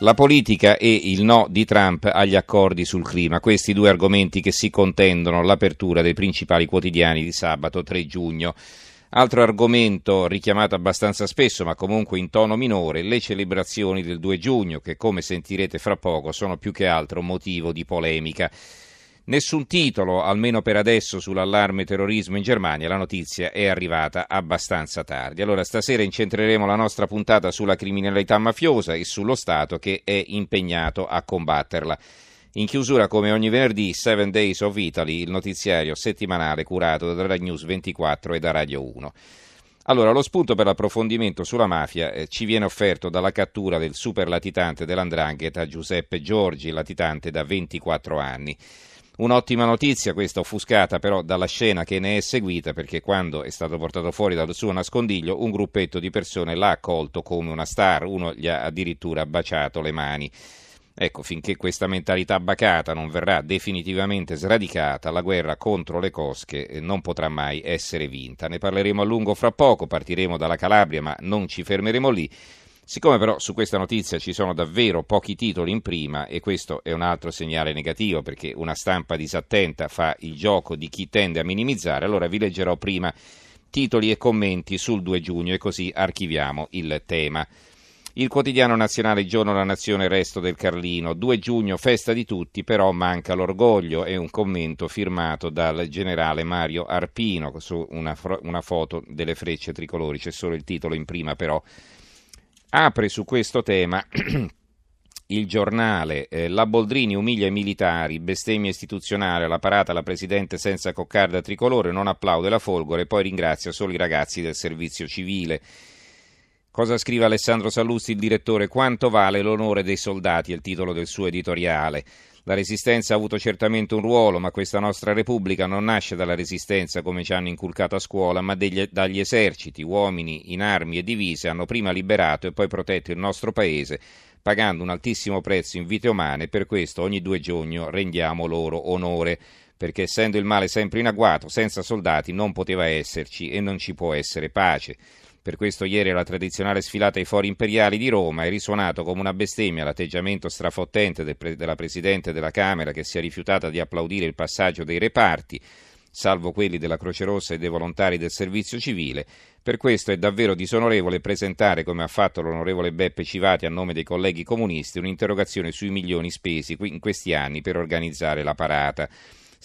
La politica e il no di Trump agli accordi sul clima, questi due argomenti che si contendono l'apertura dei principali quotidiani di sabato 3 giugno. Altro argomento richiamato abbastanza spesso, ma comunque in tono minore, le celebrazioni del 2 giugno, che come sentirete fra poco sono più che altro motivo di polemica. Nessun titolo, almeno per adesso, sull'allarme terrorismo in Germania, la notizia è arrivata abbastanza tardi. Allora stasera incentreremo la nostra puntata sulla criminalità mafiosa e sullo Stato che è impegnato a combatterla. In chiusura, come ogni venerdì, 7 Days of Italy, il notiziario settimanale curato da Rai News 24 e da Radio 1. Allora, lo spunto per l'approfondimento sulla mafia eh, ci viene offerto dalla cattura del super latitante dell'Andrangheta Giuseppe Giorgi, latitante da 24 anni. Un'ottima notizia, questa offuscata però dalla scena che ne è seguita, perché quando è stato portato fuori dal suo nascondiglio, un gruppetto di persone l'ha accolto come una star, uno gli ha addirittura baciato le mani. Ecco, finché questa mentalità bacata non verrà definitivamente sradicata, la guerra contro le cosche eh, non potrà mai essere vinta. Ne parleremo a lungo fra poco, partiremo dalla Calabria, ma non ci fermeremo lì. Siccome però su questa notizia ci sono davvero pochi titoli in prima e questo è un altro segnale negativo perché una stampa disattenta fa il gioco di chi tende a minimizzare, allora vi leggerò prima titoli e commenti sul 2 giugno e così archiviamo il tema. Il quotidiano nazionale Giorno la Nazione Resto del Carlino, 2 giugno festa di tutti, però manca l'orgoglio, è un commento firmato dal generale Mario Arpino su una, una foto delle frecce tricolori, c'è solo il titolo in prima però. Apre su questo tema il giornale, eh, la Boldrini umilia i militari, bestemmia istituzionale, la parata la Presidente senza coccarda tricolore, non applaude la Folgore, poi ringrazia solo i ragazzi del servizio civile. Cosa scrive Alessandro Sallusti, il direttore? Quanto vale l'onore dei soldati? È il titolo del suo editoriale. La resistenza ha avuto certamente un ruolo, ma questa nostra Repubblica non nasce dalla resistenza come ci hanno inculcato a scuola, ma degli, dagli eserciti, uomini in armi e divise hanno prima liberato e poi protetto il nostro paese, pagando un altissimo prezzo in vite umane, per questo ogni 2 giugno rendiamo loro onore perché essendo il male sempre in agguato, senza soldati non poteva esserci e non ci può essere pace. Per questo ieri alla tradizionale sfilata ai fori imperiali di Roma è risuonato come una bestemmia l'atteggiamento strafottente del pre- della Presidente della Camera che si è rifiutata di applaudire il passaggio dei reparti, salvo quelli della Croce Rossa e dei volontari del servizio civile. Per questo è davvero disonorevole presentare, come ha fatto l'onorevole Beppe Civati a nome dei colleghi comunisti, un'interrogazione sui milioni spesi in questi anni per organizzare la parata.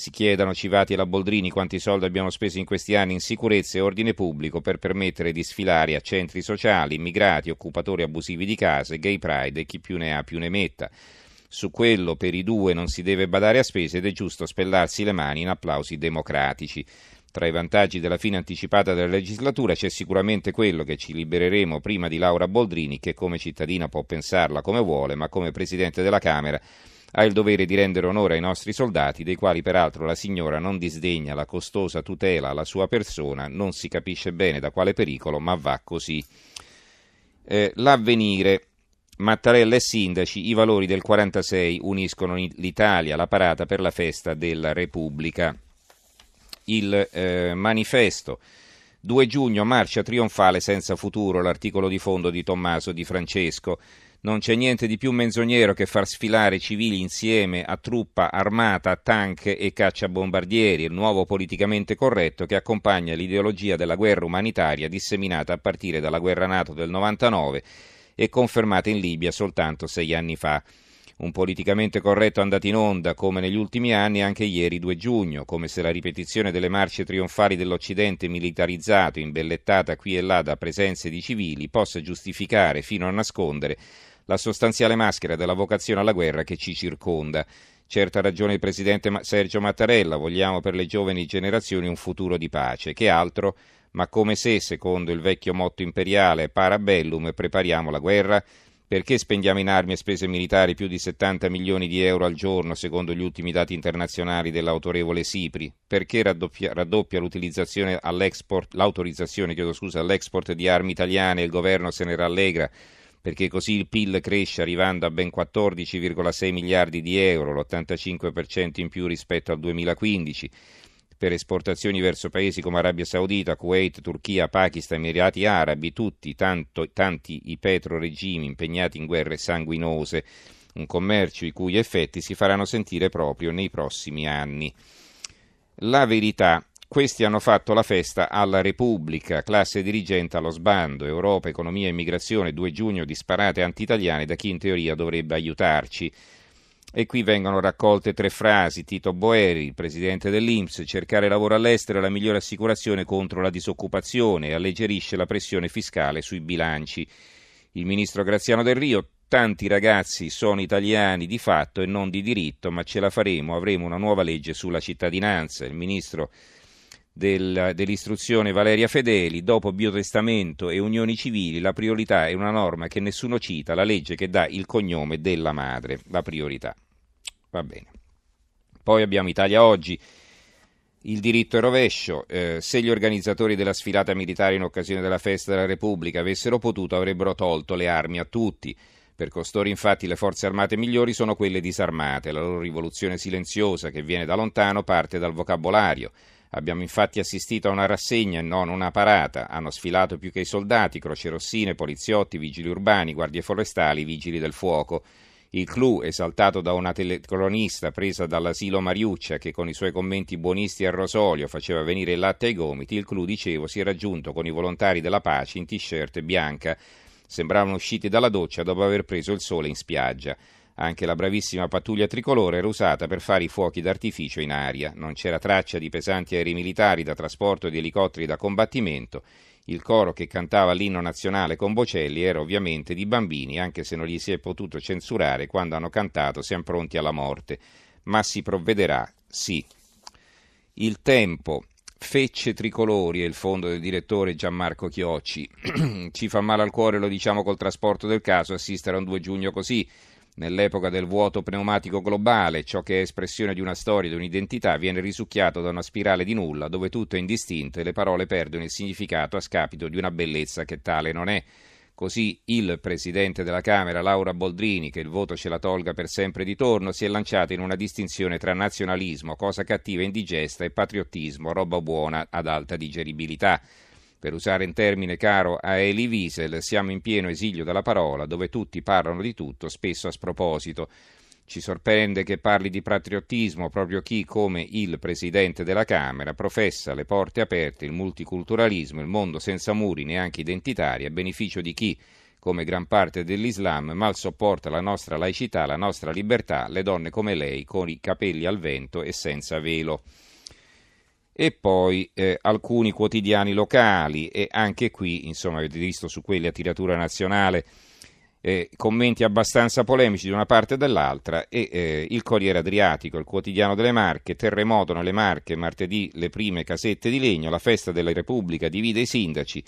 Si chiedano Civati e la Boldrini quanti soldi abbiamo speso in questi anni in sicurezza e ordine pubblico per permettere di sfilare a centri sociali, immigrati, occupatori abusivi di case, gay pride e chi più ne ha più ne metta. Su quello per i due non si deve badare a spese ed è giusto spellarsi le mani in applausi democratici. Tra i vantaggi della fine anticipata della legislatura c'è sicuramente quello che ci libereremo prima di Laura Boldrini, che come cittadina può pensarla come vuole, ma come Presidente della Camera ha il dovere di rendere onore ai nostri soldati, dei quali peraltro la signora non disdegna la costosa tutela alla sua persona, non si capisce bene da quale pericolo, ma va così. Eh, l'avvenire. Mattarella e sindaci, i valori del 46 uniscono l'Italia, la parata per la festa della Repubblica. Il eh, manifesto. 2 giugno, marcia trionfale senza futuro, l'articolo di fondo di Tommaso Di Francesco. Non c'è niente di più menzognero che far sfilare civili insieme a truppa armata, tank e cacciabombardieri, il nuovo politicamente corretto che accompagna l'ideologia della guerra umanitaria disseminata a partire dalla guerra NATO del 99 e confermata in Libia soltanto sei anni fa. Un politicamente corretto andato in onda come negli ultimi anni anche ieri 2 giugno, come se la ripetizione delle marce trionfali dell'Occidente militarizzato, imbellettata qui e là da presenze di civili, possa giustificare fino a nascondere la sostanziale maschera della vocazione alla guerra che ci circonda. Certa ragione il presidente Sergio Mattarella, vogliamo per le giovani generazioni un futuro di pace, che altro, ma come se, secondo il vecchio motto imperiale Parabellum, prepariamo la guerra, Perché spendiamo in armi e spese militari più di 70 milioni di euro al giorno, secondo gli ultimi dati internazionali dell'autorevole Sipri? Perché raddoppia, raddoppia l'autorizzazione scusa, all'export di armi italiane e il governo se ne rallegra? Perché così il PIL cresce arrivando a ben 14,6 miliardi di euro, l'85% in più rispetto al 2015 per esportazioni verso paesi come Arabia Saudita, Kuwait, Turchia, Pakistan, Emirati Arabi, tutti tanto, tanti i petroregimi impegnati in guerre sanguinose, un commercio i cui effetti si faranno sentire proprio nei prossimi anni. La verità questi hanno fatto la festa alla Repubblica, classe dirigente allo sbando, Europa, economia e immigrazione, 2 giugno, disparate anti-italiane da chi in teoria dovrebbe aiutarci. E qui vengono raccolte tre frasi. Tito Boeri, il presidente dell'Inps, cercare lavoro all'estero è la migliore assicurazione contro la disoccupazione e alleggerisce la pressione fiscale sui bilanci. Il ministro Graziano Del Rio, tanti ragazzi sono italiani di fatto e non di diritto, ma ce la faremo, avremo una nuova legge sulla cittadinanza. Il ministro del, dell'istruzione Valeria Fedeli, dopo biotestamento e unioni civili, la priorità è una norma che nessuno cita, la legge che dà il cognome della madre, la priorità. Va bene. Poi abbiamo Italia Oggi, il diritto e rovescio. Eh, se gli organizzatori della sfilata militare in occasione della festa della Repubblica avessero potuto, avrebbero tolto le armi a tutti. Per costoro infatti le forze armate migliori sono quelle disarmate, la loro rivoluzione silenziosa che viene da lontano parte dal vocabolario. Abbiamo infatti assistito a una rassegna e non una parata. Hanno sfilato più che i soldati, croce rossine, poliziotti, vigili urbani, guardie forestali, vigili del fuoco. Il clou, esaltato da una telecronista presa dall'asilo Mariuccia che con i suoi commenti buonisti al rosolio faceva venire il latte ai gomiti, il clou, dicevo, si è raggiunto con i volontari della pace in t-shirt bianca. Sembravano usciti dalla doccia dopo aver preso il sole in spiaggia. Anche la bravissima pattuglia tricolore era usata per fare i fuochi d'artificio in aria. Non c'era traccia di pesanti aerei militari da trasporto e di elicotteri da combattimento. Il coro che cantava l'inno nazionale con Bocelli era ovviamente di bambini, anche se non gli si è potuto censurare quando hanno cantato Siamo pronti alla morte. Ma si provvederà, sì. Il tempo, Fecce tricolori è il fondo del direttore Gianmarco Chiocci. Ci fa male al cuore, lo diciamo col trasporto del caso, assistere a un 2 giugno così. Nell'epoca del vuoto pneumatico globale, ciò che è espressione di una storia, di un'identità, viene risucchiato da una spirale di nulla, dove tutto è indistinto e le parole perdono il significato a scapito di una bellezza che tale non è. Così il presidente della Camera, Laura Boldrini, che il voto ce la tolga per sempre di torno, si è lanciato in una distinzione tra nazionalismo, cosa cattiva e indigesta, e patriottismo, roba buona ad alta digeribilità. Per usare un termine caro a Elie Wiesel, siamo in pieno esilio della parola, dove tutti parlano di tutto, spesso a sproposito. Ci sorprende che parli di patriottismo proprio chi, come il Presidente della Camera, professa le porte aperte, il multiculturalismo, il mondo senza muri, neanche identitari, a beneficio di chi, come gran parte dell'Islam, mal sopporta la nostra laicità, la nostra libertà, le donne come lei, con i capelli al vento e senza velo e poi eh, alcuni quotidiani locali e anche qui, insomma, avete visto su quelli a tiratura nazionale eh, commenti abbastanza polemici di una parte e dell'altra e eh, il Corriere Adriatico, il quotidiano delle Marche, terremoto nelle Marche, martedì le prime casette di legno, la festa della Repubblica divide i sindaci,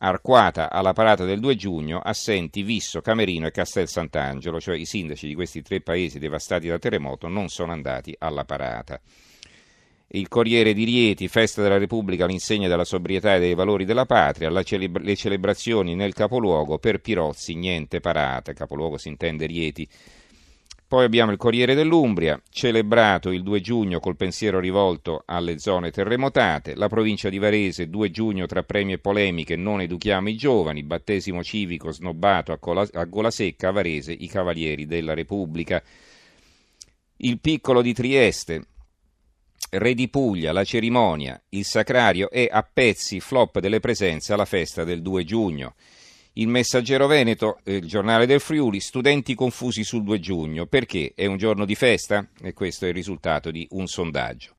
Arquata alla parata del 2 giugno, assenti Visso, Camerino e Castel Sant'Angelo, cioè i sindaci di questi tre paesi devastati da terremoto non sono andati alla parata. Il Corriere di Rieti, festa della Repubblica all'insegna della sobrietà e dei valori della patria, celebra- le celebrazioni nel capoluogo per Pirozzi, niente parate, capoluogo si intende Rieti. Poi abbiamo il Corriere dell'Umbria, celebrato il 2 giugno col pensiero rivolto alle zone terremotate, la provincia di Varese 2 giugno tra premi e polemiche non educhiamo i giovani, battesimo civico snobbato a, cola- a gola secca a Varese i cavalieri della Repubblica. Il piccolo di Trieste, Re di Puglia, la cerimonia, il sacrario e a pezzi flop delle presenze alla festa del 2 giugno. Il Messaggero Veneto, il giornale del Friuli, studenti confusi sul 2 giugno. Perché? È un giorno di festa? E questo è il risultato di un sondaggio.